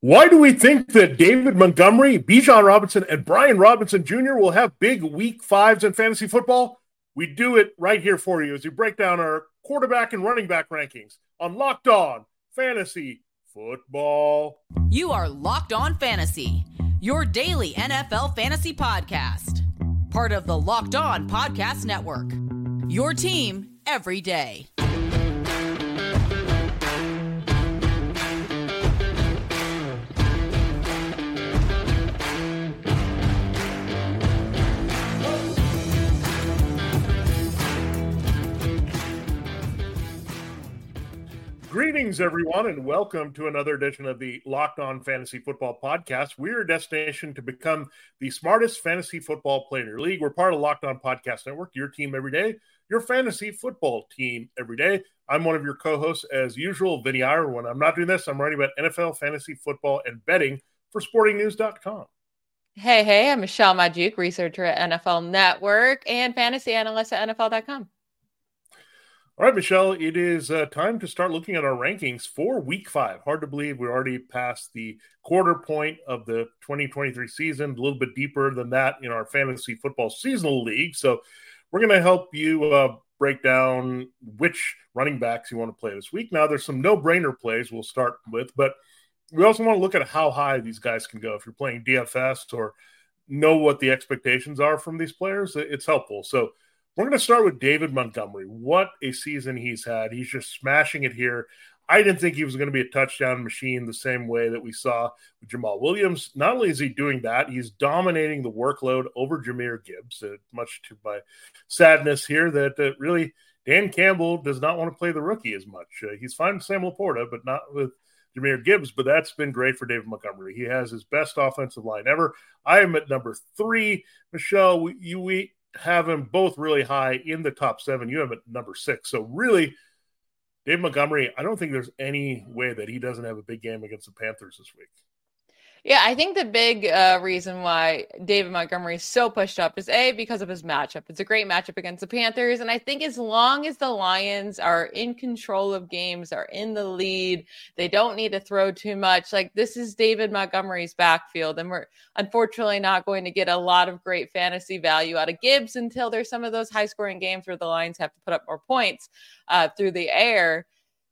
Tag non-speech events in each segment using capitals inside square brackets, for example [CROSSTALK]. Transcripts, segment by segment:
Why do we think that David Montgomery, Bijan Robinson, and Brian Robinson Jr. will have big week fives in fantasy football? We do it right here for you as we break down our quarterback and running back rankings on Locked On Fantasy Football. You are Locked On Fantasy, your daily NFL fantasy podcast. Part of the Locked On Podcast Network. Your team every day. Greetings, everyone, and welcome to another edition of the Locked On Fantasy Football Podcast. We're a destination to become the smartest fantasy football player in your league. We're part of Locked On Podcast Network, your team every day, your fantasy football team every day. I'm one of your co hosts, as usual, Vinnie Iyer. When I'm not doing this, I'm writing about NFL, fantasy football, and betting for sportingnews.com. Hey, hey, I'm Michelle Magdziuk, researcher at NFL Network and fantasy analyst at NFL.com. All right, Michelle, it is uh, time to start looking at our rankings for week five. Hard to believe we're already past the quarter point of the 2023 season, a little bit deeper than that in our fantasy football seasonal league. So, we're going to help you uh, break down which running backs you want to play this week. Now, there's some no brainer plays we'll start with, but we also want to look at how high these guys can go. If you're playing DFS or know what the expectations are from these players, it's helpful. So, we're going to start with David Montgomery. What a season he's had. He's just smashing it here. I didn't think he was going to be a touchdown machine the same way that we saw with Jamaal Williams. Not only is he doing that, he's dominating the workload over Jahmyr Gibbs, uh, much to my sadness here that uh, really Dan Campbell does not want to play the rookie as much. Uh, he's fine with Sam LaPorta, but not with Jahmyr Gibbs. But that's been great for David Montgomery. He has his best offensive line ever. I am at number three. Michelle, we, you, we have him both really high in the top seven. You have at number six. So really, Dave Montgomery, I don't think there's any way that he doesn't have a big game against the Panthers this week. Yeah, I think the big uh, reason why David Montgomery is so pushed up is A, because of his matchup. It's a great matchup against the Panthers. And I think as long as the Lions are in control of games, are in the lead, they don't need to throw too much. Like this is David Montgomery's backfield. And we're unfortunately not going to get a lot of great fantasy value out of Gibbs until there's some of those high scoring games where the Lions have to put up more points uh, through the air.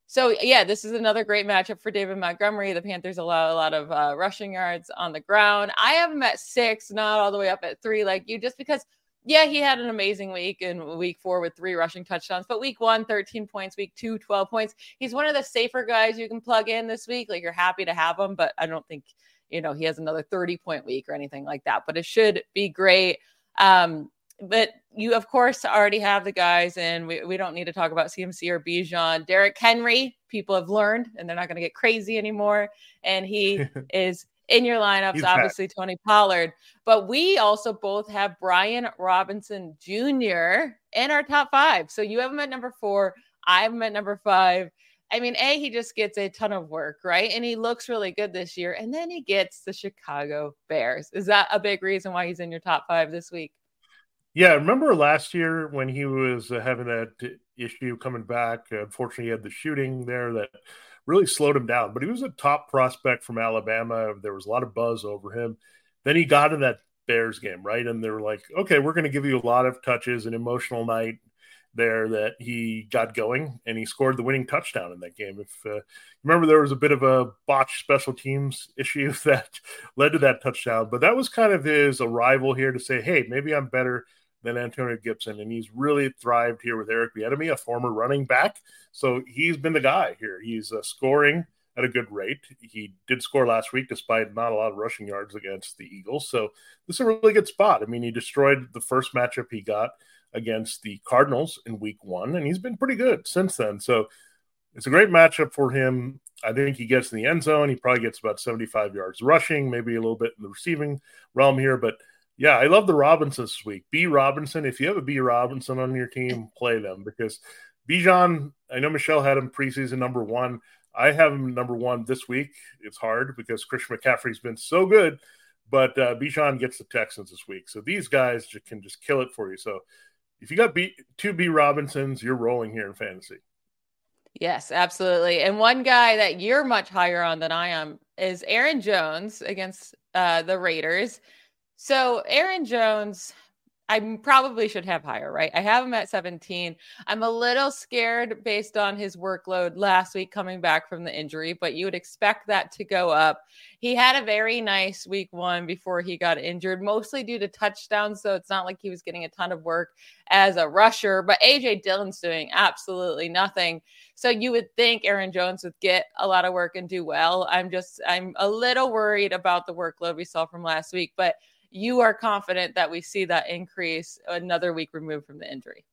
So yeah, this is another great matchup for David Montgomery. The Panthers allow a lot of uh, rushing yards on the ground. I have him at six, not all the way up at three like you, just because. Yeah, he had an amazing week in week four with three rushing touchdowns, but week one, 13 points, week two, 12 points. He's one of the safer guys you can plug in this week. Like you're happy to have him, but I don't think, you know, he has another 30 point week or anything like that, but it should be great. Um, but you of course already have the guys and we, we don't need to talk about CMC or Bijan. Derrick Henry, people have learned and they're not going to get crazy anymore. And he [LAUGHS] is in your lineups, He's obviously back. Tony Pollard. But we also both have Brian Robinson Jr. in our top five. So you have him at number four. I have him at number five. I mean, A, he just gets a ton of work, right? And he looks really good this year. And then he gets the Chicago Bears. Is that a big reason why he's in your top five this week? Yeah, remember last year when he was uh, having that issue coming back? Unfortunately, he had the shooting there that really slowed him down. But he was a top prospect from Alabama. There was a lot of buzz over him. Then he got in that Bears game, right? And they were like, okay, we're going to give you a lot of touches, an emotional night there that he got going and he scored the winning touchdown in that game. If uh, remember, there was a bit of a botched special teams [LAUGHS] issue that led to that touchdown, but that was kind of his arrival here to say, hey, maybe I'm better than Antonio Gibson, and he's really thrived here with Eric Bieniemy, a former running back. So he's been the guy here. He's uh, scoring at a good rate. He did score last week despite not a lot of rushing yards against the Eagles. So this is a really good spot. I mean, he destroyed the first matchup he got against the Cardinals in week one, and he's been pretty good since then. So it's a great matchup for him. I think he gets in the end zone. He probably gets about 75 yards rushing, maybe a little bit in the receiving realm here, but – yeah, I love the Robinsons this week. B Robinson, if you have a B Robinson on your team, play them because Bijan, I know Michelle had him preseason number one. I have him number one this week. It's hard because Christian McCaffrey's been so good, but uh, Bijan gets the Texans this week. So these guys can just kill it for you. So if you got B, two B Robinsons, you're rolling here in fantasy. Yes, absolutely. And one guy that you're much higher on than I am is Aaron Jones against uh, the Raiders. So Aaron Jones I probably should have higher, right? I have him at 17. I'm a little scared based on his workload last week coming back from the injury, but you would expect that to go up. He had a very nice week one before he got injured, mostly due to touchdowns. So it's not like he was getting a ton of work as a rusher, but AJ Dillon's doing absolutely nothing. So you would think Aaron Jones would get a lot of work and do well. I'm just, I'm a little worried about the workload we saw from last week, but you are confident that we see that increase another week removed from the injury.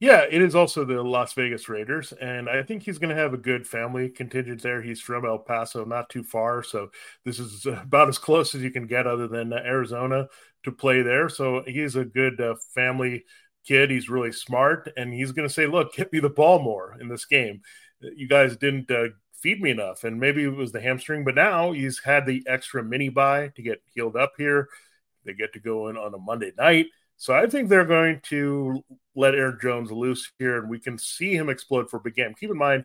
Yeah, it is also the Las Vegas Raiders, and I think he's going to have a good family contingent there. He's from El Paso, not too far, so this is [LAUGHS] about as close as you can get, other than Arizona, to play there. So he's a good uh, family kid. He's really smart, and he's going to say, "Look, get me the ball more in this game. You guys didn't uh, feed me enough. And maybe it was the hamstring, but now he's had the extra mini bye to get healed up here. They get to go in on a Monday night. So I think they're going to let Aaron Jones loose here and we can see him explode for a big game. Keep in mind,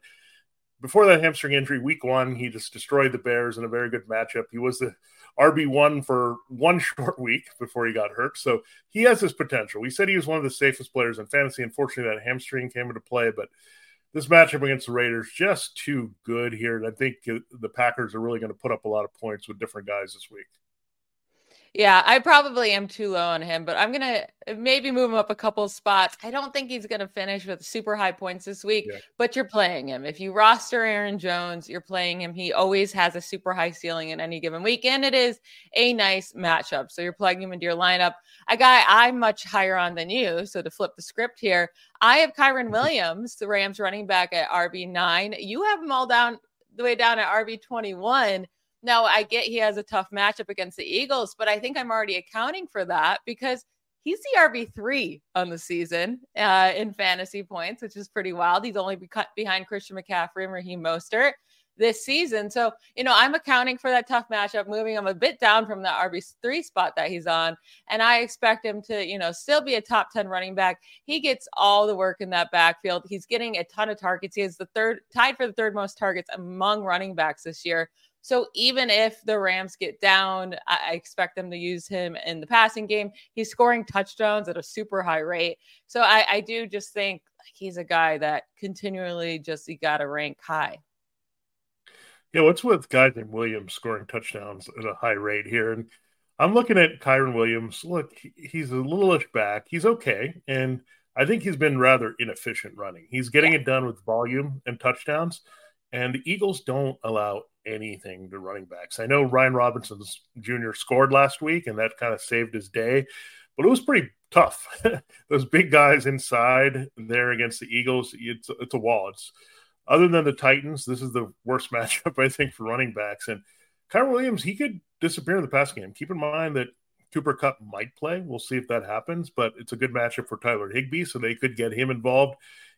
before that hamstring injury, week one, he just destroyed the Bears in a very good matchup. He was the RB1 for one [LAUGHS] short week before he got hurt. So he has this potential. We said he was one of the safest players in fantasy. Unfortunately, that hamstring came into play, but this matchup against the Raiders just too good here. And I think the Packers are really going to put up a lot of points with different guys this week. Yeah, I probably am too low on him, but I'm going to uh, maybe move him up a couple spots. I don't think he's going to finish with super high points this week, yeah. but you're playing him. If you roster Aaron Jones, you're playing him. He always has a super high ceiling in any given week, and it is a nice matchup. So you're plugging him into your lineup. A guy I'm much higher on than you. So to flip the script here, I have Kyren mm-hmm. Williams, the Rams running back at RB9. You have him all down the way down at RB21. Now, I get he has a tough matchup against the Eagles, but I think I'm already accounting for that because he's the RB3 on the season uh, in fantasy points, which is pretty wild. He's only cut behind Christian McCaffrey and Raheem Mostert this season. So, you know, I'm accounting for that tough matchup, moving him a bit down from the RB3 spot that he's on. And I expect him to, you know, still be a top 10 running back. He gets all the work in that backfield. He's getting a ton of targets. He is the third, tied for the third most targets among running backs this year. So even if the Rams get down, I expect them to use him in the passing game. He's scoring touchdowns at a super high rate. So I, I do just think he's a guy that continually just you got to rank high. Yeah, what's with guys named Williams scoring touchdowns at a high rate here? And I'm looking at Kyren Williams. Look, he's a littleish back. He's okay. And I think he's been rather inefficient running. He's getting yeah. it done with volume and touchdowns. And the Eagles don't allow anything to running backs. I know Brian Robinson Jr. scored last week, and that kind of saved his day, but it was pretty tough. [LAUGHS] Those big guys inside there against the Eagles, it's, it's a wall. It's other than the Titans, this is the worst [LAUGHS] matchup I think for running backs. And Kyren Williams, he could disappear in the pass game. Keep in mind that Cooper Kupp might play. We'll see if that happens, but it's a good matchup for Tyler Higbee, so they could get him involved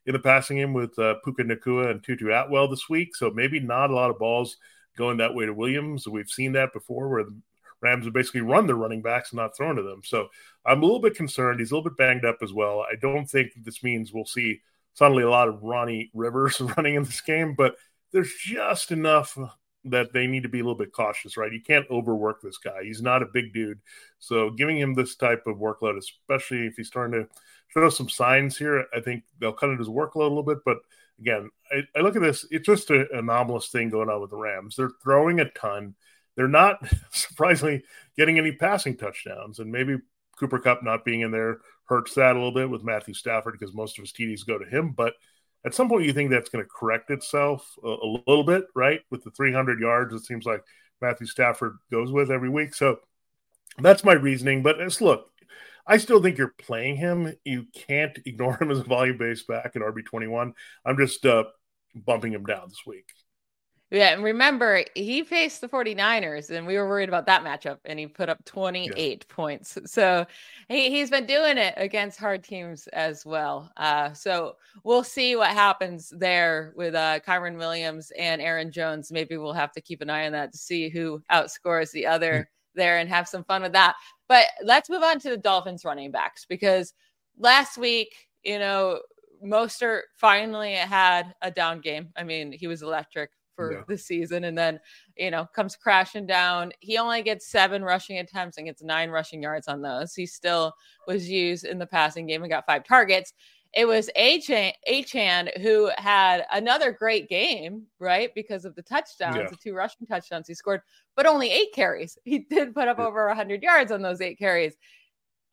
in the passing game with uh, Puka Nacua and Tutu Atwell this week. So maybe not a lot of balls going that way to Williams. We've seen that before where the Rams have basically run their running backs and not thrown to them. So I'm a little bit concerned. He's a little bit banged up as well. I don't think this means we'll see suddenly a lot of Ronnie Rivers [LAUGHS] running in this game, but there's just enough that they need to be a little bit cautious, right? You can't overwork this guy. He's not a big dude. So giving him this type of workload, especially if he's starting to show some signs here, I think they'll cut into his workload a little bit, but – again, I, I look at this, it's just an anomalous thing going on with the Rams. They're throwing a ton. They're not [LAUGHS] surprisingly getting any passing touchdowns. And maybe Cooper Kupp not being in there hurts that a little bit with Matthew Stafford because most of his TDs go to him. But at some point, you think that's going to correct itself a, a, little bit, right? With the 300 yards, it seems like Matthew Stafford goes with every week. So that's my reasoning. But let's look, I still think you're playing him. You can't [LAUGHS] ignore him as a volume based back at RB21. I'm just uh, bumping him down this week. Yeah, and remember, he faced the 49ers, and we were worried about that matchup, and he put up 28 yeah. points. So he, he's been doing it against hard teams as well. Uh, so we'll see what happens there with uh, Kyren Williams and Aaron Jones. Maybe we'll have to keep an eye on that to see who outscores the other there and have some fun with that. But let's move on to the Dolphins running backs because last week, you know, Mostert finally had a down game. I mean, he was electric for yeah. the season and then, you know, comes crashing down. He only gets seven rushing attempts and gets nine rushing yards on those. He still was used in the passing game and got five targets. It was Achane who had another great game, right? Because of the touchdowns, yeah. the two rushing touchdowns he scored, but only eight carries. [LAUGHS] He did put up yeah. over 100 yards on those eight carries.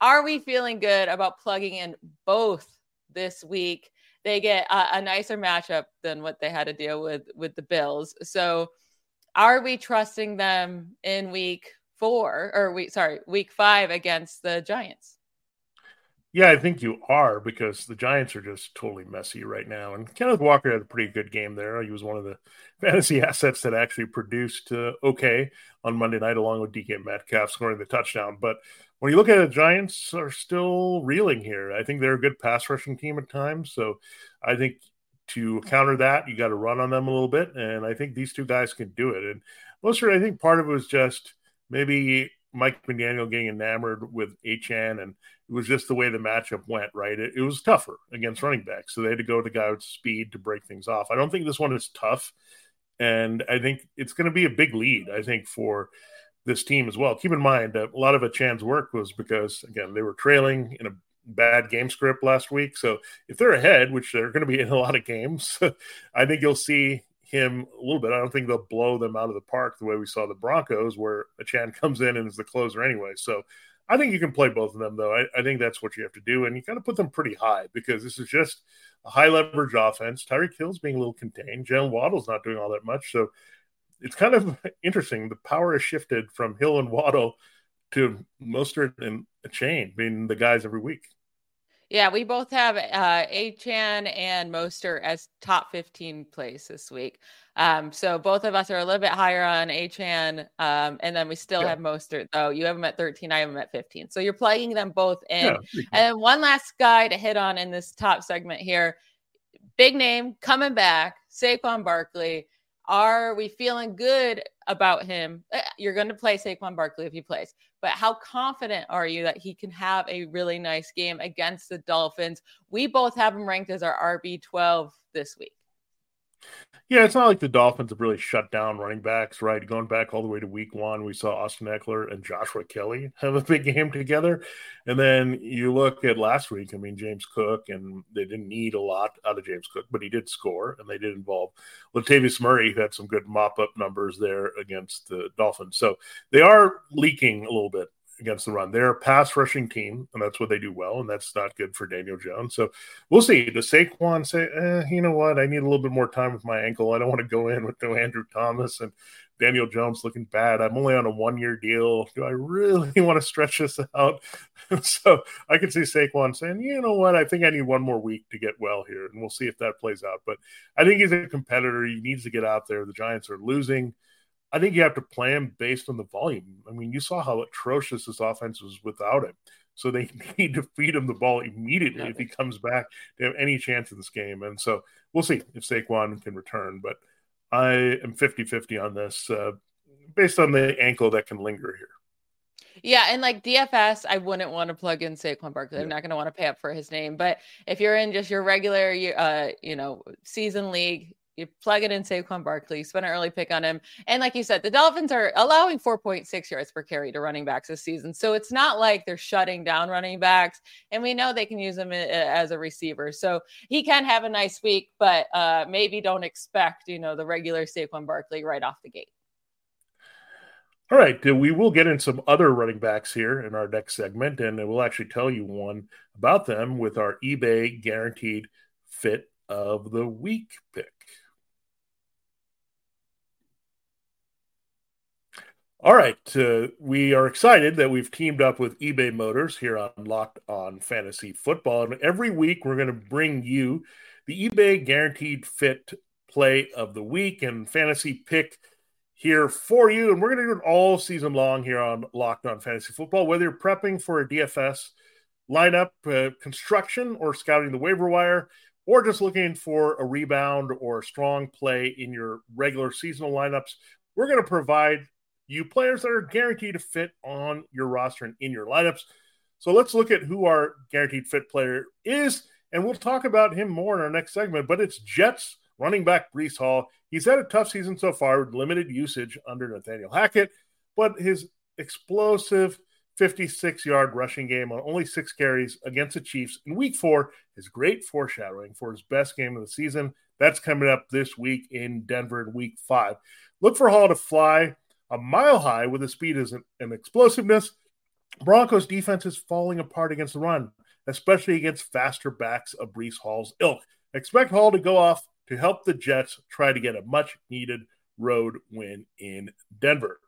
Are we feeling good about plugging in both this week? They get a, a nicer matchup than what they had to deal with with the Bills. So, are we trusting them in week four or week sorry week five against the Giants? Yeah, I think you are because the Giants are just totally messy right now. And Kenneth Walker had a pretty good game there. He was one of the [LAUGHS] fantasy assets that actually produced uh, okay on Monday night, along with DK Metcalf scoring the touchdown. But when you look at it, the Giants are still reeling here. I think they're a good pass rushing team at times. So I think to counter that, you got to run on them a little bit. And I think these two guys can do it. And Mostert, I think part of it was just maybe Mike McDaniel getting enamored with Achane, and it was just the way the matchup went. Right, it, it, was tougher against running backs, so they had to go to the guy with speed to break things off. I don't think this one is tough, and I think it's going to be a big lead. I think for this team as well. Keep in mind a lot of Achane's work was because again they were trailing in a bad game script last week. So if they're ahead, which they're going to be in a lot of games, [LAUGHS] I think you'll see him a little bit. I don't think they'll blow them out of the park the way we saw the Broncos, where Achane [LAUGHS] comes in and is the closer anyway. So I think you can play both of them, though. I, I think that's what you have to do. And you got to put them pretty high because this is just a high leverage offense. Tyreek Hill's being a little contained. Jaylen Waddle's not doing all that much. So it's kind of [LAUGHS] interesting. The power has shifted from Hill and Waddle to Mostert and Achane being the guys every week. Yeah, we both have uh, Achane and Mostert as top 15 plays this week. Um, so both of us are a little bit higher on Achane, um, and then we still yeah. have Mostert. Though you have them at 13, I have them at 15. So you're plugging them both in. Yeah. And one last guy to hit on in this top segment here, big name coming back, Saquon Barkley. Are we feeling good about him? Eh, you're going to play Saquon Barkley if he plays, but how confident are you that he can have a really nice game against the Dolphins? We both have him ranked as our RB12 this week. Yeah, it's not like the Dolphins have really shut down running backs, right? Going back all the way to week one, we saw Austin Ekeler and Joshua Kelley [LAUGHS] have a big game together. And then you look at last week, I mean, James Cook, and they didn't need a lot out of James Cook, but he did score, and they did involve Latavius Murray, who had some good mop up numbers there against the Dolphins. So they are leaking a little bit against the run. They're a pass rushing team, and that's what they do well, and that's not good for Daniel Jones. So we'll see. Does Saquon say, eh, you know what? I need a little bit more time with my ankle. I don't want to go in with no Andrew Thomas and Daniel Jones looking bad. I'm only on a one year deal. Do I really [LAUGHS] want to stretch this out? [LAUGHS] so I could see Saquon saying, you know what? I think I need one more week to get well here, and we'll see if that plays out. But I think he's a competitor. He needs to get out there. The Giants are losing. I think you have to plan based on the volume. I mean, you saw how atrocious this offense was without him. So they [LAUGHS] need to feed him the ball immediately if he comes back to have any chance in this game. And so we'll see if Saquon can return. But I am 50 50 on this uh, based on the ankle that can linger here. Yeah, and like DFS, I wouldn't want to plug in Saquon Barkley. Yeah. I'm not going to want to pay up for his name. But if you're in just your regular, uh, you know, season league, you plug it in Saquon Barkley, spend an early pick on him. And like you said, the Dolphins are allowing 4.6 yards per carry to running backs this season. So it's not like they're shutting down running backs. And we know they can use him as a receiver. So he can have a nice week, but uh, maybe don't expect, you know, the regular Saquon Barkley right off the gate. All right, we will get in some other running backs here in our next segment, and we'll actually tell you one about them with our eBay guaranteed fit of the week pick. All right. Uh, we are excited that we've teamed up with eBay Motors here on Locked on Fantasy Football. And every week we're going to bring you the eBay Guaranteed Fit Play of the Week and fantasy pick here for you. And we're going to do it all season long here on Locked on Fantasy Football, whether you're prepping for a DFS lineup uh, construction or scouting the waiver wire. Or just looking for a rebound or a strong play in your regular seasonal lineups, we're going to provide you players that are guaranteed to fit on your roster and in your lineups. So let's look at who our guaranteed fit player is And we'll talk about him more in our next segment, but it's Jets running back Breece Hall. He's had a tough season so far with limited usage under Nathaniel Hackett, but his explosive 56 yard rushing game on only six carries against the Chiefs in week four is great foreshadowing for his best game of the season. That's coming up this week in Denver in week five. Look for Hall to fly a mile high with his speed and explosiveness. Broncos defense is falling apart against the run, especially against faster backs of Breece Hall's ilk. Expect Hall to go off to help the Jets try to get a much needed road win in Denver.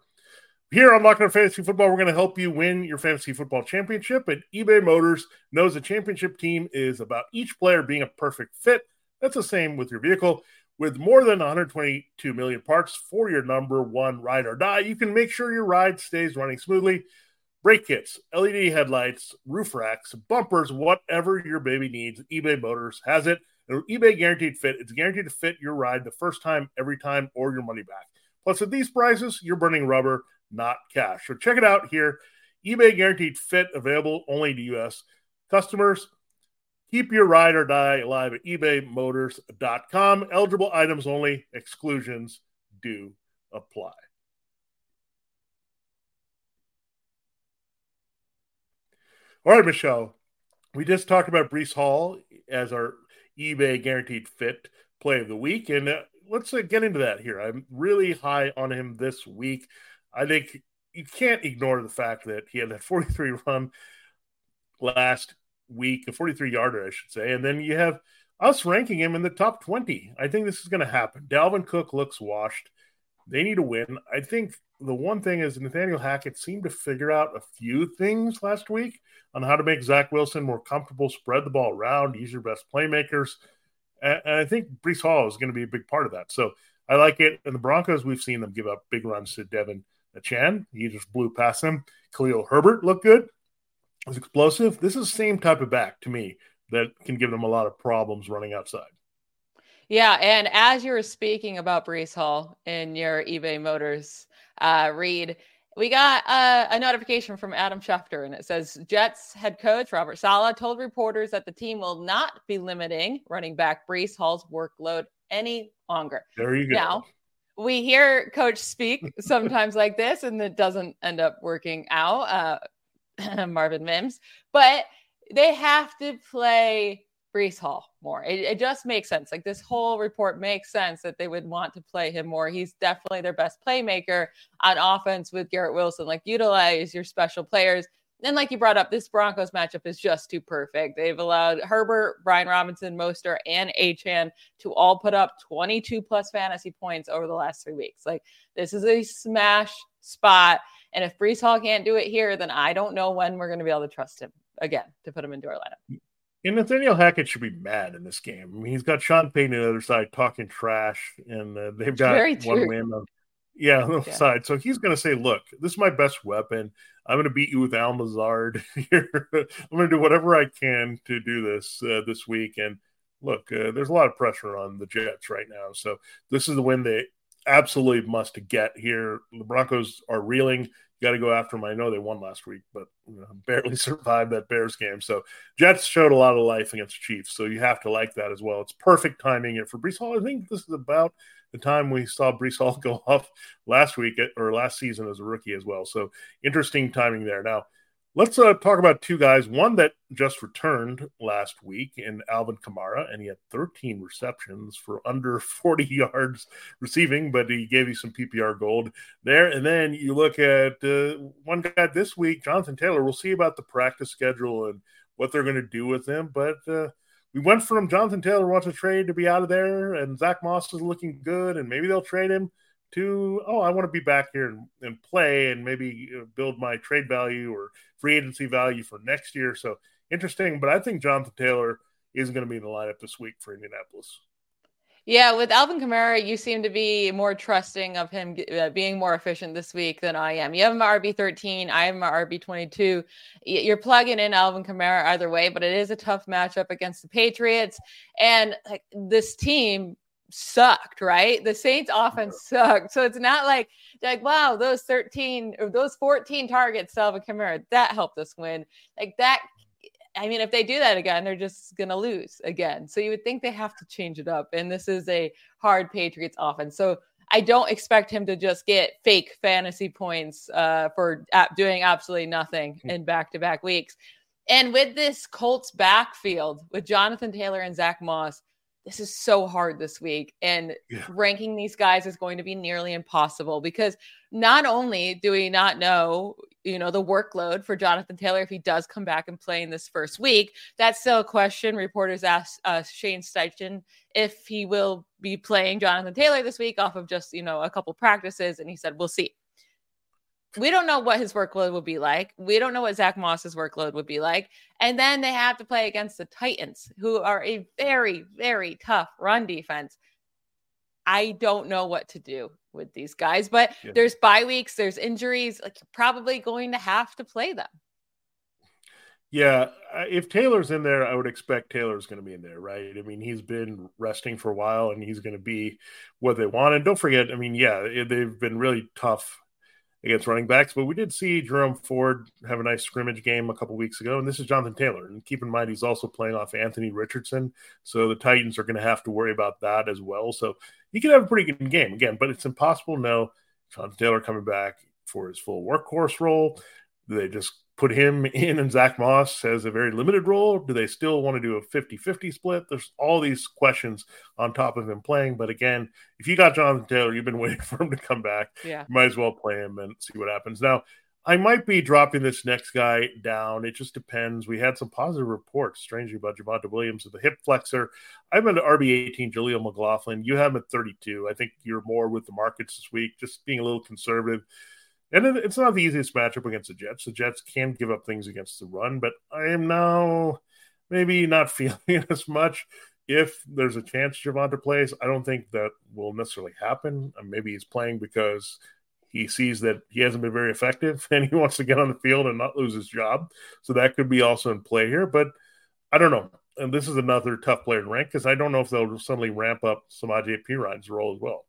Here on Locked On Fantasy Football, we're going to help you win your fantasy football championship. And eBay Motors knows the championship team is about each player being a perfect fit. That's the same with your vehicle. With more than 122 million parts for your number one ride or die, you can make sure your ride stays running smoothly. Brake kits, LED headlights, roof racks, bumpers, whatever your baby needs, eBay Motors has it. And eBay Guaranteed Fit, it's guaranteed to fit your ride the first time, every time, or your money back. Plus, at these prices, you're burning rubber, not cash. So check it out here. eBay Guaranteed Fit available only to U.S. customers. Keep your ride or die alive at ebaymotors.com. Eligible items only, exclusions do apply. All right, Michelle. We just talked about Breece Hall as our eBay guaranteed fit play of the week. And uh, let's uh, get into that here. I'm really high on him this week. I think you can't ignore the fact that he had that 43 run last week, a 43 yarder, I should say. And then you have us ranking him in the top 20. I think this is going to happen. Dalvin Cook looks washed. They need to win. I think the one thing is Nathaniel Hackett seemed to figure out a few things last week on how to make Zach Wilson more comfortable, spread the ball around, use your best playmakers. And, I think Breece Hall is going to be a big part of that. So I like it. And the Broncos, we've seen them give up big runs to De'Von Achane. He just blew past him. Khalil Herbert looked good was explosive. This is the same type of back to me that can give them a lot of problems running outside. Yeah, and as you were speaking about Breece Hall in your eBay Motors uh, read, we got uh, a notification from Adam Schefter, and it says Jets head coach Robert Saleh told reporters that the team will not be limiting running back Breece Hall's workload any longer. There you go. Now, we hear coach speak sometimes like this, and it doesn't end up working out. Uh, [LAUGHS] Marvin Mims, but they have to play Breece Hall more. It, it, just makes sense. Like this whole report makes sense that they would want to play him more. He's definitely their best playmaker on offense with Garrett Wilson. Like utilize your special players. And like you brought up, this Broncos matchup is just too perfect. They've allowed Herbert, Brian Robinson, Mostert, and Achane to all put up 22 plus fantasy points over the last three weeks. Like this is a smash spot. And if Breece Hall can't do it here, then I don't know when we're going to be able to trust him again to put him into our lineup. And Nathaniel Hackett should be mad in this game. I mean, he's got Sean Payton on the other side talking trash, and uh, they've got one win on, yeah, on the yeah. side. So he's going to say, "Look, this is my best weapon. I'm going to beat you with Al Lazard [LAUGHS] here. I'm going to do whatever I can to do this uh, this week." And look, uh, there's a lot of pressure on the Jets right now. So this is the win they absolutely must get here. The Broncos are reeling. Got to go after them. I know they won last week, but you know, [LAUGHS] barely survived that Bears game. So Jets showed a lot of life against Chiefs. So you have to like that as well. It's perfect timing for Breece Hall. I think this is about the time we saw Breece Hall [LAUGHS] go off last week or last season as a rookie as well. So interesting timing there. Now Let's uh, talk about two guys. One that just returned last week in Alvin Kamara, and he had 13 receptions for under [LAUGHS] 40 yards receiving, but he gave you some PPR gold there. And then you look at uh, one guy this week, Jonathan Taylor. We'll see about the practice schedule and what they're going to do with him. But uh, we went from Jonathan Taylor wants a trade to be out of there, and Zach Moss is looking good, and maybe they'll trade him to oh i want to be back here and, and play and maybe uh, build my trade value or free agency value for next year so interesting but i think jonathan taylor is going to be in the lineup this week for indianapolis yeah, with Alvin Kamara, you seem to be more trusting of him uh, being more efficient this week than I am. You have him RB 13, I have him RB 22. You're plugging in Alvin Kamara either way, but it is a tough matchup against the Patriots. And this team sucked, right? The Saints offense sucked. So it's not like like wow, those 13 or those 14 targets, Salva Kamara, that helped us win. Like that I mean, if they do that again, they're just going to lose again. So you would think they have to change it up. And this is a hard Patriots offense. So I don't expect him to just get fake fantasy points uh, for doing absolutely nothing hmm. in back to back weeks. And with this Colts backfield with Jonathan Taylor and Zach Moss, this is so hard this week. And yeah. ranking these guys is going to be nearly impossible because not only do we not know, you know, the workload for Jonathan Taylor if he does come back and play in this first week, that's still a question. Reporters asked uh, Shane Steichen if he will be playing Jonathan Taylor this week off of just, you know, a couple practices. And he said, we'll see we don't know what his workload would be like. We don't know what Zach Moss's workload would be like. And then they have to play against the Titans, who are a very, very tough run defense. I don't know what to do with these guys, but yeah. there's bye weeks, there's injuries. Like you're probably going to have to play them. Yeah, if Taylor's in there, I would expect Taylor's going to be in there, right? I mean, he's been resting for a while, and he's going to be what they want. And don't forget, I mean, yeah, they've been really tough against running backs. But we did see Jerome Ford have a nice scrimmage game a couple weeks ago, and this is Jonathan Taylor. And keep in mind, he's also playing off Anthony Richardson, so the Titans are going to have to worry about that as well. So he could have a pretty good game again, but it's impossible to know Jonathan Taylor coming back for his full workhorse role. They just put him [LAUGHS] in and Zach Moss has a very limited role? Do they still want to do a 50 50 split? There's all these questions on top of him playing. But again, if you got Jonathan Taylor, you've been [LAUGHS] waiting for him to come back. Yeah. You might as well play him and see what happens. Now, I might be dropping this next guy down. It just depends. We had some positive reports, strangely, about Javonte Williams with the hip flexor. I'm at RB 18, Jaleel McLaughlin. You have him at 32. I think you're more with the markets this week, just being a little conservative. And it's not the easiest matchup against the Jets. The Jets can give up things against the run, but I am now maybe not [LAUGHS] feeling it as much. If there's a chance Javonte plays, I don't think that will necessarily happen. Uh, maybe he's playing because he sees that he hasn't been very effective [LAUGHS] and he wants to get on the field and not lose his job. So that could be also in play here. But I don't know. And this is another tough player to rank because I don't know if they'll suddenly ramp up some Samaje Perine's role as well.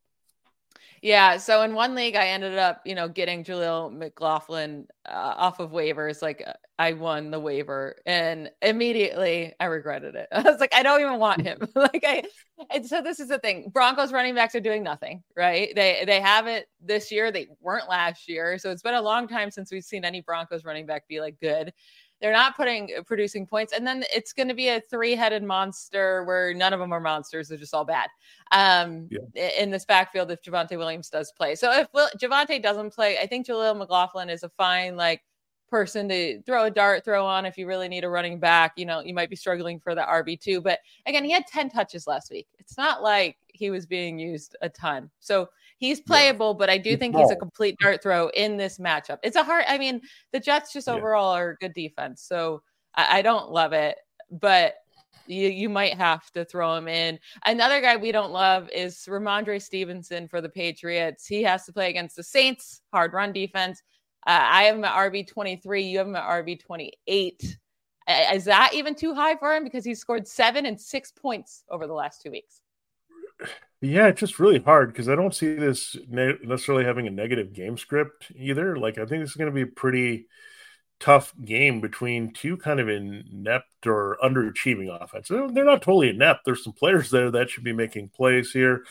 Yeah. So in one league, I ended up, you know, getting Jaleel McLaughlin uh, off of waivers. Like uh, I won the waiver, and immediately I regretted it. [LAUGHS] I was like, I don't even want him. [LAUGHS] like I. And so this is the thing: Broncos running backs are doing nothing, right? They they have it this year. They weren't last year, so it's been a long time since we've seen any Broncos running back be like good. They're not putting uh, producing points, and then it's going to be a three-headed monster where none of them are monsters; they're just all bad. Um, yeah. in this backfield, if Javonte Williams does play, so if Will, Javonte doesn't play, I think Jaleel McLaughlin is a fine like person to throw a dart throw on if you really need a running back. You know, you might be struggling for the RB2. But again, he had 10 touches last week. It's not like he was being used a ton. So he's playable, yeah. but I do he's think small. he's a complete dart throw in this matchup. It's a hard, I mean, the Jets just overall yeah. are good defense. So I, I don't love it, but you, you might have to throw him in. Another guy we don't love is Rhamondre Stevenson for the Patriots. He has to play against the Saints, hard run defense. Uh, I have him at RB 23. You have him at RB 28. Is that even too high for him? Because he scored seven and six points over the last two weeks. Yeah, it's just really hard because I don't see this ne- necessarily having a negative game script either. Like, I think this is going to be a pretty tough game between two kind of inept or underachieving offense. They're not totally inept. There's some players there that should be making plays here.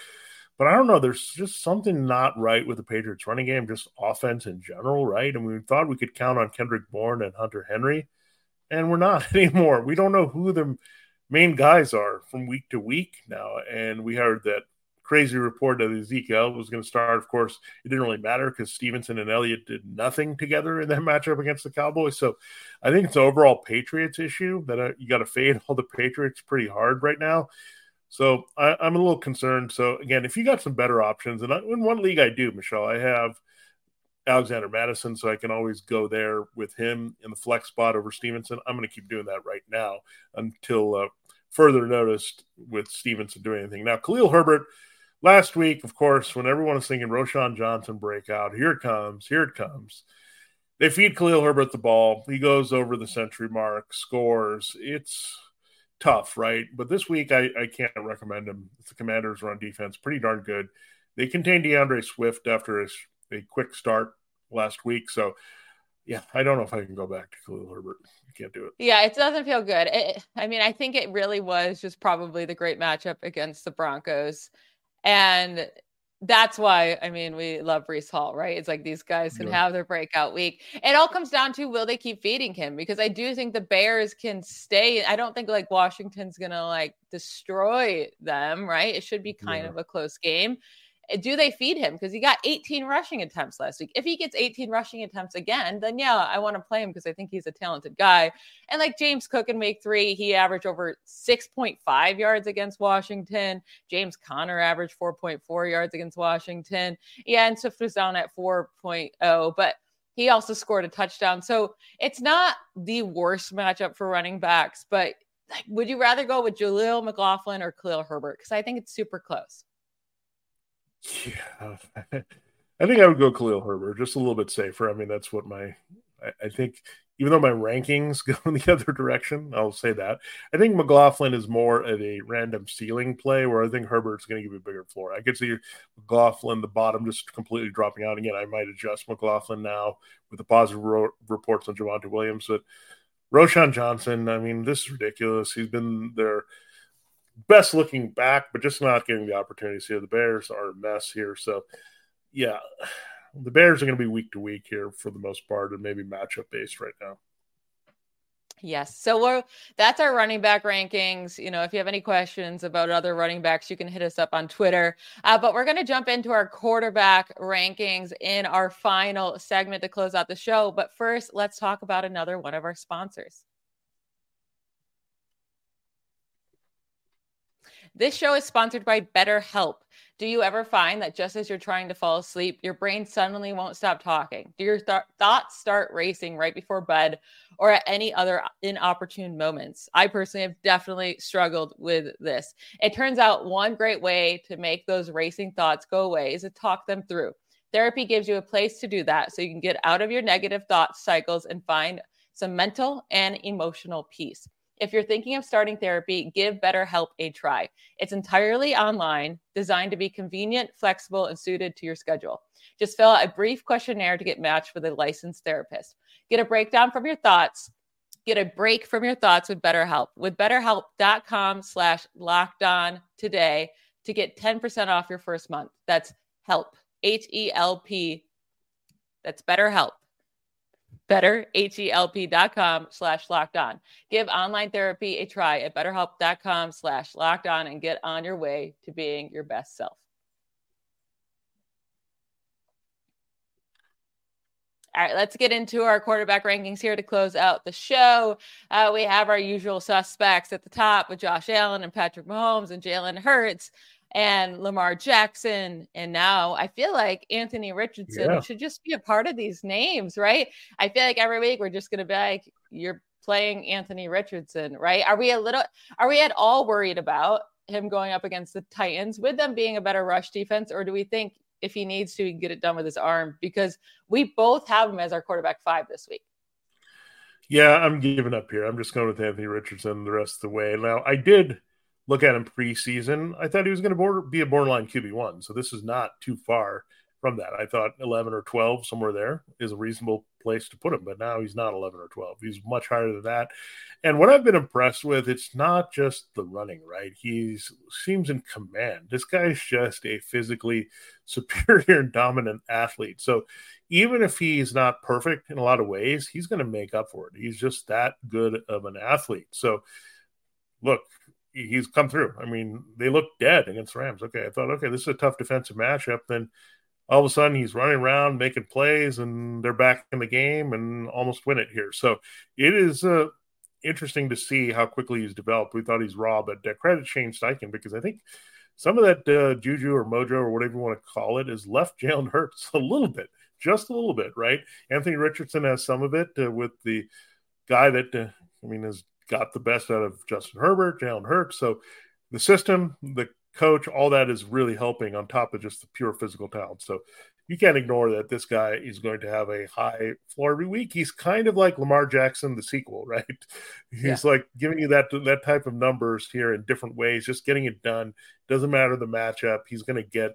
But I don't know. There's just something not right with the Patriots running game, just offense in general, right? And we thought we could count on Kendrick Bourne and Hunter Henry, and we're not [LAUGHS] anymore. We don't know who the main guys are from week to week now. And we heard that crazy report that Ezekiel was going to start. Of course, it didn't really matter because Stevenson and Elliott did nothing together in that [LAUGHS] matchup against the Cowboys. So I think it's overall Patriots issue that uh, you got to fade all the Patriots pretty hard right now. So I, am a little concerned. So again, if you got some better options, and I, in one league I do, Michelle, I have Alexander Mattison, so I can always go there with him in the flex spot over Stevenson. I'm going to keep doing that right now until uh, further noticed with Stevenson doing anything. Now, Khalil Herbert, last week, of course, when everyone is thinking Roschon Johnson breakout, here it comes, here it comes. They feed Khalil Herbert the ball. He goes over the century mark, scores. It's tough, right? But this week, I, I can't recommend him. The Commanders run defense pretty darn good. They contain D'Andre Swift after a, a quick start last week. So, yeah, I don't know if I can go back to Khalil Herbert. can't do it. Yeah, it doesn't feel good. It, I mean, I think it really was just probably the great matchup against the Broncos. And that's why I mean we love Breece Hall, right? It's like these guys can yeah. have their breakout week. It all comes down to will they keep feeding him? Because I do think the Bears can stay. I don't think like Washington's gonna like destroy them, right? It should be kind yeah. of a close game Eh, do they feed him? Because he got 18 rushing attempts last week. If he gets 18 rushing attempts again, then yeah, I want to play him because I think he's a talented guy. And like James Cook in week three, he averaged over 6.5 yards against Washington. James Conner averaged 4.4 yards against Washington. Yeah, and Swift was down at 4.0, but he also scored a touchdown. So it's not the worst matchup for running backs, but like, would you rather go with Jaleel McLaughlin or Khalil Herbert? Because I think it's super close. Yeah, [LAUGHS] I think I would go Khalil Herbert, just a little bit safer. I mean, that's what my I, I, think. Even though my rankings [LAUGHS] go in the other direction, I'll say that I think McLaughlin is more of a random ceiling play, where I think Herbert's going to give you a bigger floor. I could see McLaughlin the bottom just completely dropping out again. I might adjust McLaughlin now with the positive ro- reports on Javonte Williams, but Roschon Johnson. I mean, this is ridiculous. He's been there best looking back, but just not getting the opportunities here. The Bears are a mess here. So, yeah, the Bears are going to be week to week here for the most part and maybe matchup based right now. Yes. So we're that's our running back rankings. You know, if you have any questions about other running backs, you can hit us up on Twitter. Uh, but we're going to jump into our quarterback rankings in our final segment to close out the show. But first, let's talk about another one of our sponsors. This show is sponsored by BetterHelp. Do you ever find that just as you're trying to fall asleep, your brain suddenly won't stop talking? Do your th- thoughts start racing right before bed or at any other inopportune moments? I personally have definitely struggled with this. It turns out one great way to make those racing thoughts go away is to talk them through. Therapy gives you a place to do that so you can get out of your negative thought cycles and find some mental and emotional peace. If you're thinking of starting therapy, give BetterHelp a try. It's entirely online, designed to be convenient, flexible, and suited to your schedule. Just fill out a brief questionnaire to get matched with a licensed therapist. Get a breakdown from your thoughts. Get a break from your thoughts with BetterHelp. With BetterHelp.com slash locked on today to get 10% off your first month. That's help, H E L P. That's BetterHelp betterhelp.com slash locked on. Give online therapy a try at betterhelp.com slash locked on and get on your way to being your best self. All right, let's get into our quarterback rankings here to close out the show. Uh, we have our usual suspects at the top with Josh Allen and Patrick Mahomes and Jalen Hurts and Lamar Jackson. And now I feel like Anthony Richardson yeah. should just be a part of these names, right? I feel like every week we're just going to be like, you're playing Anthony Richardson, right? Are we a little, are we at all worried about him going up against the Titans with them being a better rush defense? Or do we think if he needs to, he can get it done with his arm? Because we both have him as our quarterback five this week. Yeah, I'm giving up here. I'm just going with Anthony Richardson the rest of the way. Now, I did look at him preseason, I thought he was going to be a borderline QB one. So this is not too far from that. I thought 11 or 12 somewhere there is a reasonable place to put him, but now he's not 11 or 12. He's much higher than that. And what I've been impressed with, it's not just the running, right? He seems in command. This guy's just a physically [LAUGHS] superior and dominant athlete. So even if he's not perfect in a lot of ways, he's going to make up for it. He's just that good of an athlete. So look, he's come through. I mean, they look dead against Rams. Okay, I thought, okay, this is a tough defensive matchup. Then all of a sudden he's running around making plays, and they're back in the game and almost win it here. So it is uh, interesting to see how quickly he's developed. We thought he's raw, but uh, credit Shane Steichen because I think some of that uh, juju or mojo or whatever you want to call it is left [LAUGHS] Jalen Hurts a little bit, just a little bit, right? Anthony Richardson has some of it uh, with the guy that uh, I mean is got the best out of Justin Herbert, Jalen Hurts. So the system, the coach, all that is really helping on top of just the pure physical talent. So you can't ignore that this guy is going to have a high floor every week. He's kind of like Lamar Jackson, the sequel, [LAUGHS] right? He's yeah. like giving you that that type of numbers here in different ways, just getting it done. Doesn't matter the matchup. He's going to get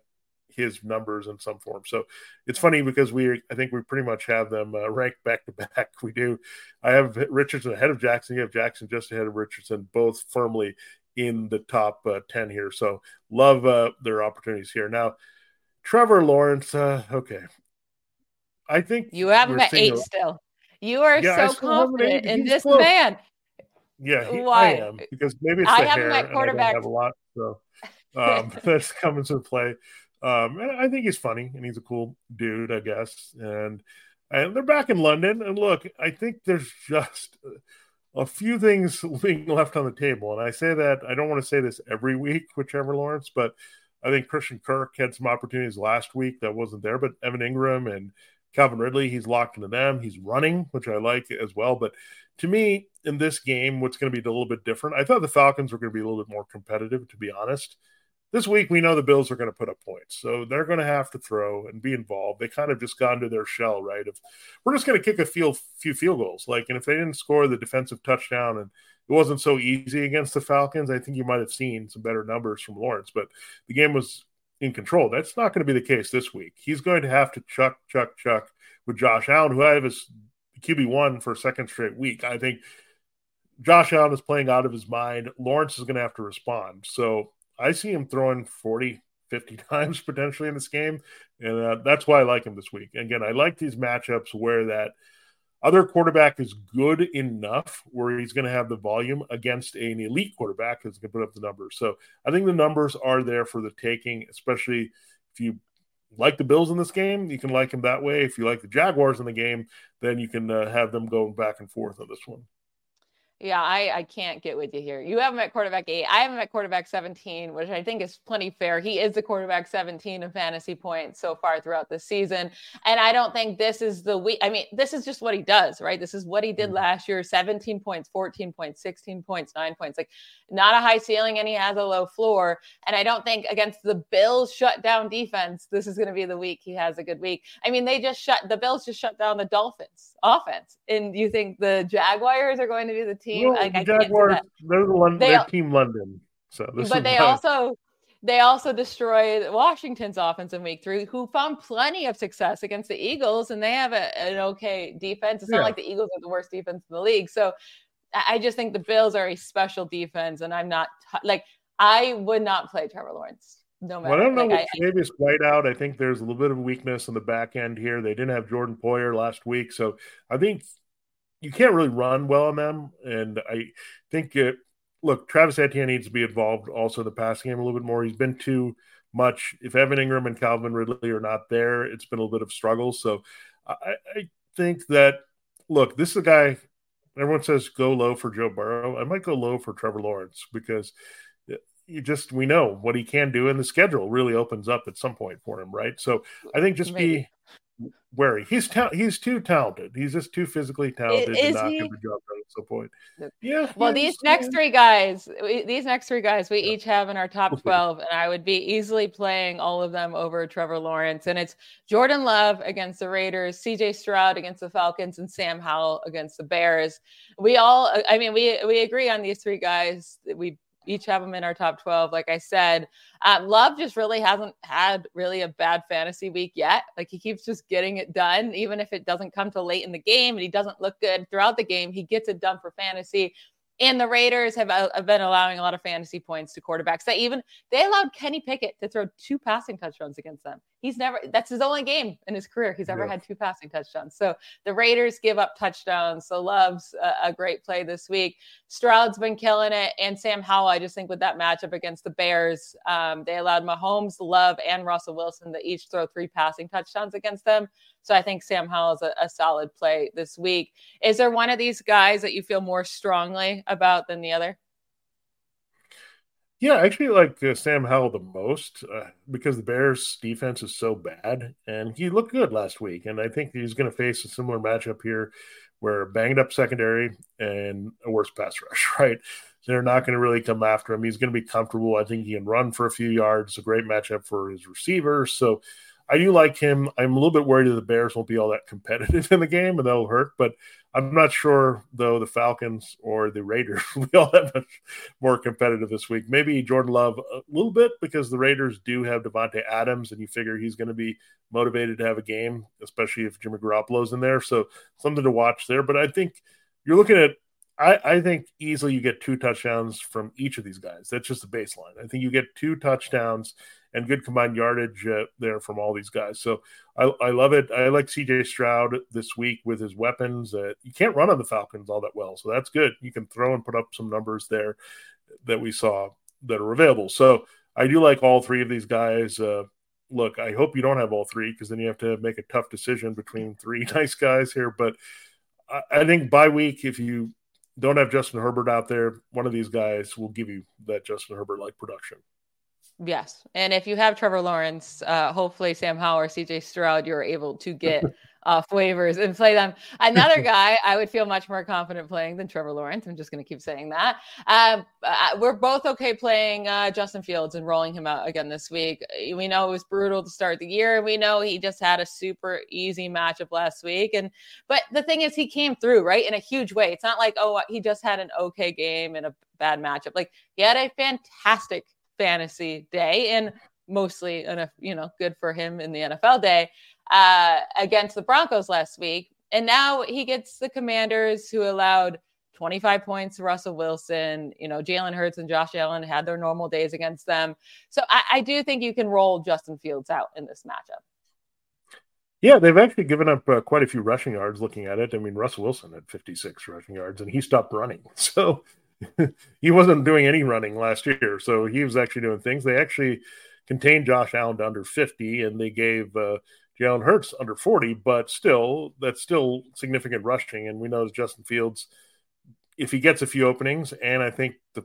his numbers in some form. So it's funny because we, I think we pretty much have them uh, ranked [LAUGHS] back to back. We do. I have Richardson ahead of Jackson. You have Jackson just ahead of Richardson, both firmly in the top uh, 10 here. So love uh, their opportunities here. Now, Trevor Lawrence, uh, okay. I think you have him at eight a, still. You are yeah, so confident in this close. man. Yeah, he, Why? I am because maybe it's the I have hair him at quarterback. have a lot, so [LAUGHS] um, [LAUGHS] that's coming into play. Um, I think he's funny and he's a cool dude, I guess. And and they're back in London. And look, I think there's [LAUGHS] just a few things being left on the table. And I say that I don't want to say this every week with Trevor Lawrence, but I think Christian Kirk had some opportunities last week that wasn't there. But Evan Engram and Calvin Ridley, he's locked into them. He's running, which I like as well. But to me, in this game, what's going to be a little bit different, I thought the Falcons were going to be a little bit more competitive, to be honest this week we know the Bills are going to put up points, so they're going to have to throw and be involved. They kind of just got into their shell, right? Of we're just going to kick a few few field goals, like, and if they didn't score the defensive touchdown and it wasn't so easy against the Falcons, I think you might have seen some better numbers from Lawrence. But the game was in control. That's not going to be the case this week. He's going to have to chuck, chuck, chuck with Josh Allen, who I have as QB one for a second straight week. I think Josh Allen is playing out of his mind. Lawrence is going to have to respond. So I see him throwing 40, 50 [LAUGHS] times potentially in this game. And uh, that's why I like him this week. Again, I like these matchups where that other quarterback is good enough where he's going to have the volume against an elite quarterback who's going to put up the numbers. So I think the numbers are there for the taking, especially if you like the Bills in this game, you can like them that way. If you like the Jaguars in the game, then you can uh, have them going back and forth on this one. Yeah, I, I can't get with you here. You have him at quarterback eight. I have him at quarterback 17, which I think is plenty fair. He is the quarterback 17 of fantasy points so far throughout the season. And I don't think this is the week. I mean, this is just what he does, right? This is what he did mm-hmm. last year 17 points, 14 points, 16 points, nine points. Like not a high ceiling, and he has a low floor. And I don't think against the Bills shut down defense, this is going to be the week he has a good week. I mean, they just shut the Bills just shut down the Dolphins offense. And you think the Jaguars are going to be the team? Team. Well, like, the Jaguars, they're the London, they, they're Team London. So, but they also they also destroyed Washington's offense in week three, who found plenty of success against the Eagles, and they have a, an okay defense. It's yeah. not like the Eagles are the worst defense in the league. So I just think the Bills are a special defense, and I'm not like I would not play Trevor Lawrence. No matter. Well, I don't know like, with Davis White out. I think there's a little bit of weakness in the back end here. They didn't have Jordan Poyer last week, so I think you can't really run well on them. And I think it, look, Travis Etienne needs to be involved also in the passing game a little bit more. He's been too much. If Evan Engram and Calvin Ridley are not there, it's been a little bit of struggle. So I, I think that look, this is a guy. Everyone says go low for Joe Burrow. I might go low for Trevor Lawrence because you just we know what he can do, and the schedule really opens up at some point for him, right? So I think just Maybe. be wary. He's ta- he's too talented. He's just too physically talented is to not he? get the job done at some point. Yeah. Well, these next three guys, these next three guys, we yeah. each have in our top twelve, and I would be easily playing all of them over Trevor Lawrence. And it's Jordan Love against the Raiders, C.J. Stroud against the Falcons, and Sam Howell against the Bears. We all, I mean, we we agree on these three guys. We each have them in our top 12 like i said um, love just really hasn't had really a bad fantasy week yet. Like he keeps just getting it done even if it doesn't come to late in the game and he doesn't look good throughout the game he gets it done for fantasy and the Raiders have, uh, have been allowing a lot of fantasy points to quarterbacks. They even they allowed Kenny Pickett to throw two passing touchdowns against them. He's never that's his only game in his career. He's ever yeah. had two passing touchdowns. So the Raiders give up touchdowns. So Love's a, a, great play this week. Stroud's been killing it, and Sam Howell. I just think with that matchup against the Bears, um, they allowed Mahomes, Love, and Russell Wilson to each throw three passing touchdowns against them. So I think Sam Howell is a, a solid play this week. Is there one of these guys that you feel more strongly about than the other? Yeah, I actually like uh, Sam Howell the most uh, because the Bears' defense is so bad, and he looked good last week. And I think he's going to face a similar matchup here, where banged up secondary and a worse pass rush. [LAUGHS] Right, they're not going to really come after him. He's going to be comfortable. I think he can run for a few yards. It's a great matchup for his receivers. So I do like him. I'm a little bit worried that the Bears won't be all that competitive [LAUGHS] in the game, and that'll hurt. But I'm not sure though the Falcons or the Raiders [LAUGHS] will be all that much more competitive this week. Maybe Jordan Love a little bit because the Raiders do have Davante Adams, and you figure he's going to be motivated to have a game, especially if Jimmy Garoppolo's in there. So something to watch there. But I think you're looking at I, I, think easily you get two touchdowns from each of these guys. That's just the baseline. I think you get two touchdowns and good combined yardage uh, there from all these guys. So I, I, love it. I like CJ Stroud this week with his weapons. Uh, you can't run on the Falcons all that well, so that's good. You can throw and put up some numbers there that we saw that are available. So I do like all three of these guys. Uh, look, I hope you don't have all three because then you have to make a tough decision between three [LAUGHS] nice guys here. But I, I think by week, if you don't have Justin Herbert out there, one of these guys will give you that Justin Herbert like production. Yes. And if you have Trevor Lawrence, uh, hopefully Sam Howell or CJ Stroud, you're able to get [LAUGHS] off waivers and play them. Another [LAUGHS] guy I would feel much more confident playing than Trevor Lawrence. I'm just going to keep saying that. Um, uh, we're both okay playing uh, Justin Fields and rolling him out again this week. We know it was brutal to start the year. And we know he just had a super easy matchup last week. And but the thing is, he came through right in a huge way. It's not like oh he just had an okay game and a bad matchup. Like he had a fantastic fantasy day and mostly enough, you know, good for him in the NFL day uh, against the Broncos last week. And now he gets the commanders who allowed 25 points to Russell Wilson. You know, Jalen Hurts and Josh Allen had their normal days against them. So I, I do think you can roll Justin Fields out in this matchup. Yeah, they've actually given up uh, quite a few rushing yards looking at it. I mean, Russell Wilson had 56 rushing yards and he stopped running. [LAUGHS] So [LAUGHS] he wasn't doing any running last year, so he was actually doing things. They actually contained Josh Allen to under 50, and they gave uh, Jalen Hurts under 40, but still, that's still significant rushing. And we know Justin Fields, if he gets a few openings, and I think the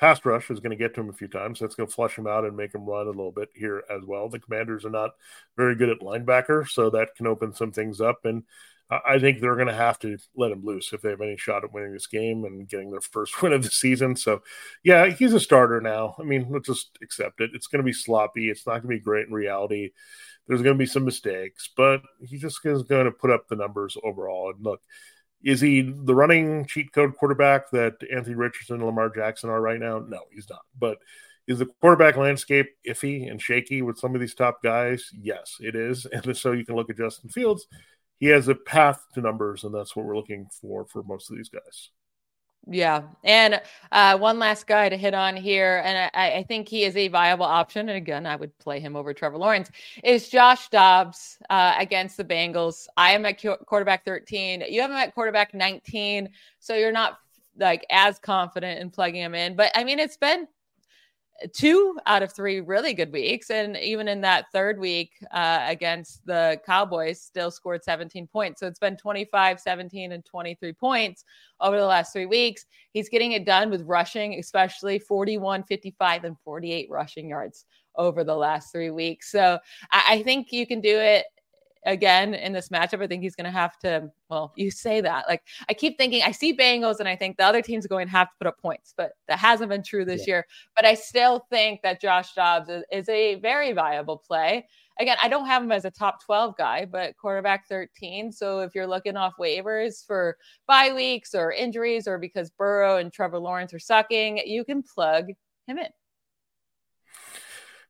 pass rush is going to get to him a few times, that's going to flush him out and make him run a little bit here as well. The Commanders are not very good at linebacker, so that can open some things up. And I think they're going to have to let him loose if they have any shot at winning this game and getting their [LAUGHS] first win of the season. So, yeah, he's a starter now. I mean, let's just accept it. It's going to be sloppy. It's not going to be great in reality. There's going to be some mistakes, but he just going to put up the numbers overall. And look, is he the running cheat code quarterback that Anthony Richardson and Lamar Jackson are right now? No, he's not. But is the quarterback landscape iffy and shaky with some of these top guys? Yes, it is. [LAUGHS] And so you can look at Justin Fields he has a path to numbers, and that's what we're looking for for most of these guys. Yeah. And uh, one last guy to hit on here, and I, I, think he is a viable option. And again, I would play him over Trevor Lawrence, is Josh Dobbs uh, against the Bengals. I am at quarterback 13. You have him at quarterback 19. So you're not like as confident in plugging him in. But I mean, it's been two out of three really good weeks. And even in that third week uh, against the Cowboys, still scored 17 points. So it's been 25, 17, and 23 points over the last three weeks. He's getting it done with rushing, especially 41, 55, and 48 rushing yards over the last three weeks. So I, I think you can do it again in this matchup. I think he's going to have to. Well, you say that. Like I keep thinking, I see Bengals, and I think the other teams going to have to put up points, but that hasn't been true this yeah. year. But I still think that Josh Dobbs is, is a very viable play. Again, I don't have him as a top 12 guy, but quarterback 13. So if you're looking off waivers for bye weeks or injuries or because Burrow and Trevor Lawrence are sucking, you can plug him in.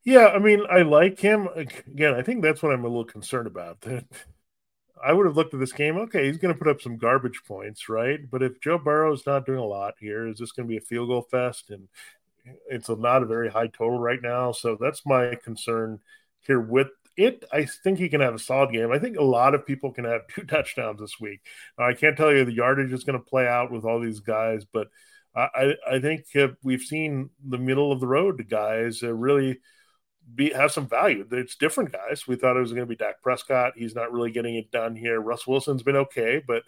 Yeah, I mean, I like him. Again, I think that's what I'm a little concerned about. That [LAUGHS] I would have looked at this game. Okay, he's going to put up some garbage points, right? But if Joe Burrow's not doing a lot here, is this going to be a field goal fest? And it's not a very high total right now. So that's my concern here with it. I think he can have a solid game. I think a lot of people can have [LAUGHS] two touchdowns this week. I can't tell you the yardage is going to play out with all these guys, but I, I think uh, we've seen the middle of the road guys uh, really – be have some value. It's different guys. We thought it was going to be Dak Prescott. He's not really getting it done here. Russ Wilson's been okay, but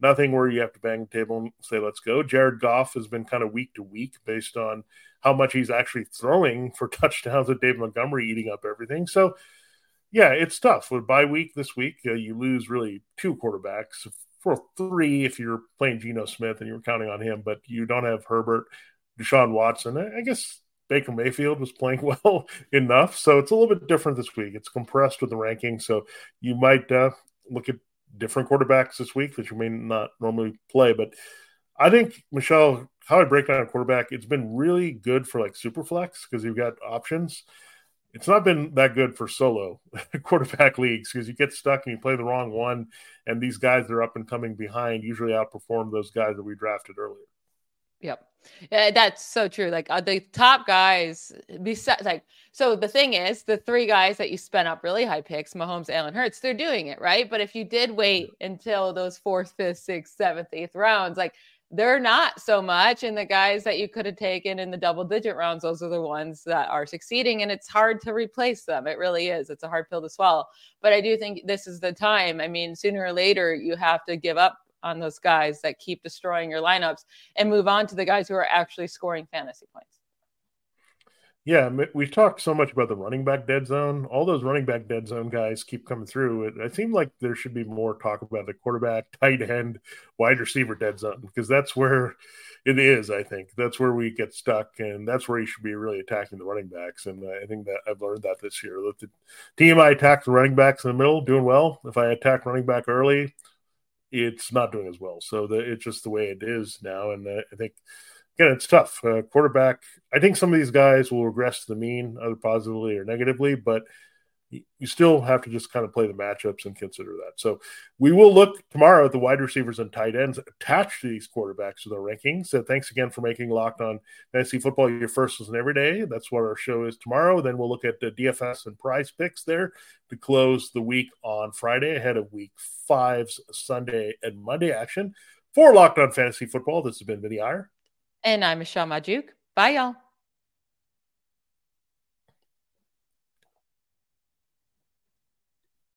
nothing where you have to bang the table and say, let's go. Jared Goff has been kind of week to week based on how much he's actually throwing for [LAUGHS] touchdowns with Dave Montgomery eating up everything. So, yeah, it's tough. With bye week this week, uh, you lose really two quarterbacks for three if you're playing Geno Smith and you're counting on him, but you don't have Herbert, Deshaun Watson. I guess Baker Mayfield was playing [LAUGHS] well enough. So it's a little bit different this week. It's compressed with the ranking. So you might uh, look at different quarterbacks this week that you may not normally play. But I think, Michelle, how I break down a quarterback, it's been really good for like super flex because you've got options. It's not been that good for solo [LAUGHS] quarterback leagues because you get stuck and you play the wrong one. And these guys that are up and coming behind usually outperform those guys that we drafted earlier. Yep. Yeah, that's so true. Like uh, the top guys, besides, like, so the thing is, the three guys that you spent up really high picks, Mahomes, Allen, Hurts, they're doing it right. But if you did wait until those fourth, fifth, sixth, seventh, eighth rounds, like they're not so much. And the guys that you could have taken in the double digit rounds, those are the ones that are succeeding. And it's hard to replace them. It really is. It's a hard pill to swallow. But I do think this is the time. I mean, sooner or later, you have to give up on those guys that keep destroying your lineups and move on to the guys who are actually scoring fantasy points. Yeah, we've talked so much about the running back dead zone. All those running back dead zone guys keep coming through. It, it seemed like there should be more talk about the quarterback, [LAUGHS] tight end, wide receiver dead zone because that's where it is. I think that's where we get stuck, and that's where you should be really attacking the running backs. And I think that I've learned that this year. That the team I attack the running backs in the middle, doing well. If I attack running back early, it's not doing as well. So the, it's just the way it is now, and I think again it's tough. Uh, quarterback, I think some of these guys will regress to the mean, either positively or negatively, but you still have to just kind of play the matchups and consider that. So we will look tomorrow at the wide receivers and tight ends attached to these quarterbacks with our rankings. So thanks again for making Locked On Fantasy Football your first listen every day. That's what our show is tomorrow. Then we'll look at the DFS and PrizePicks there to close the week on Friday ahead of week five's Sunday and Monday action. For Locked On Fantasy Football, this has been Vinnie Iyer. And I'm Michelle Magdziuk. Bye, y'all.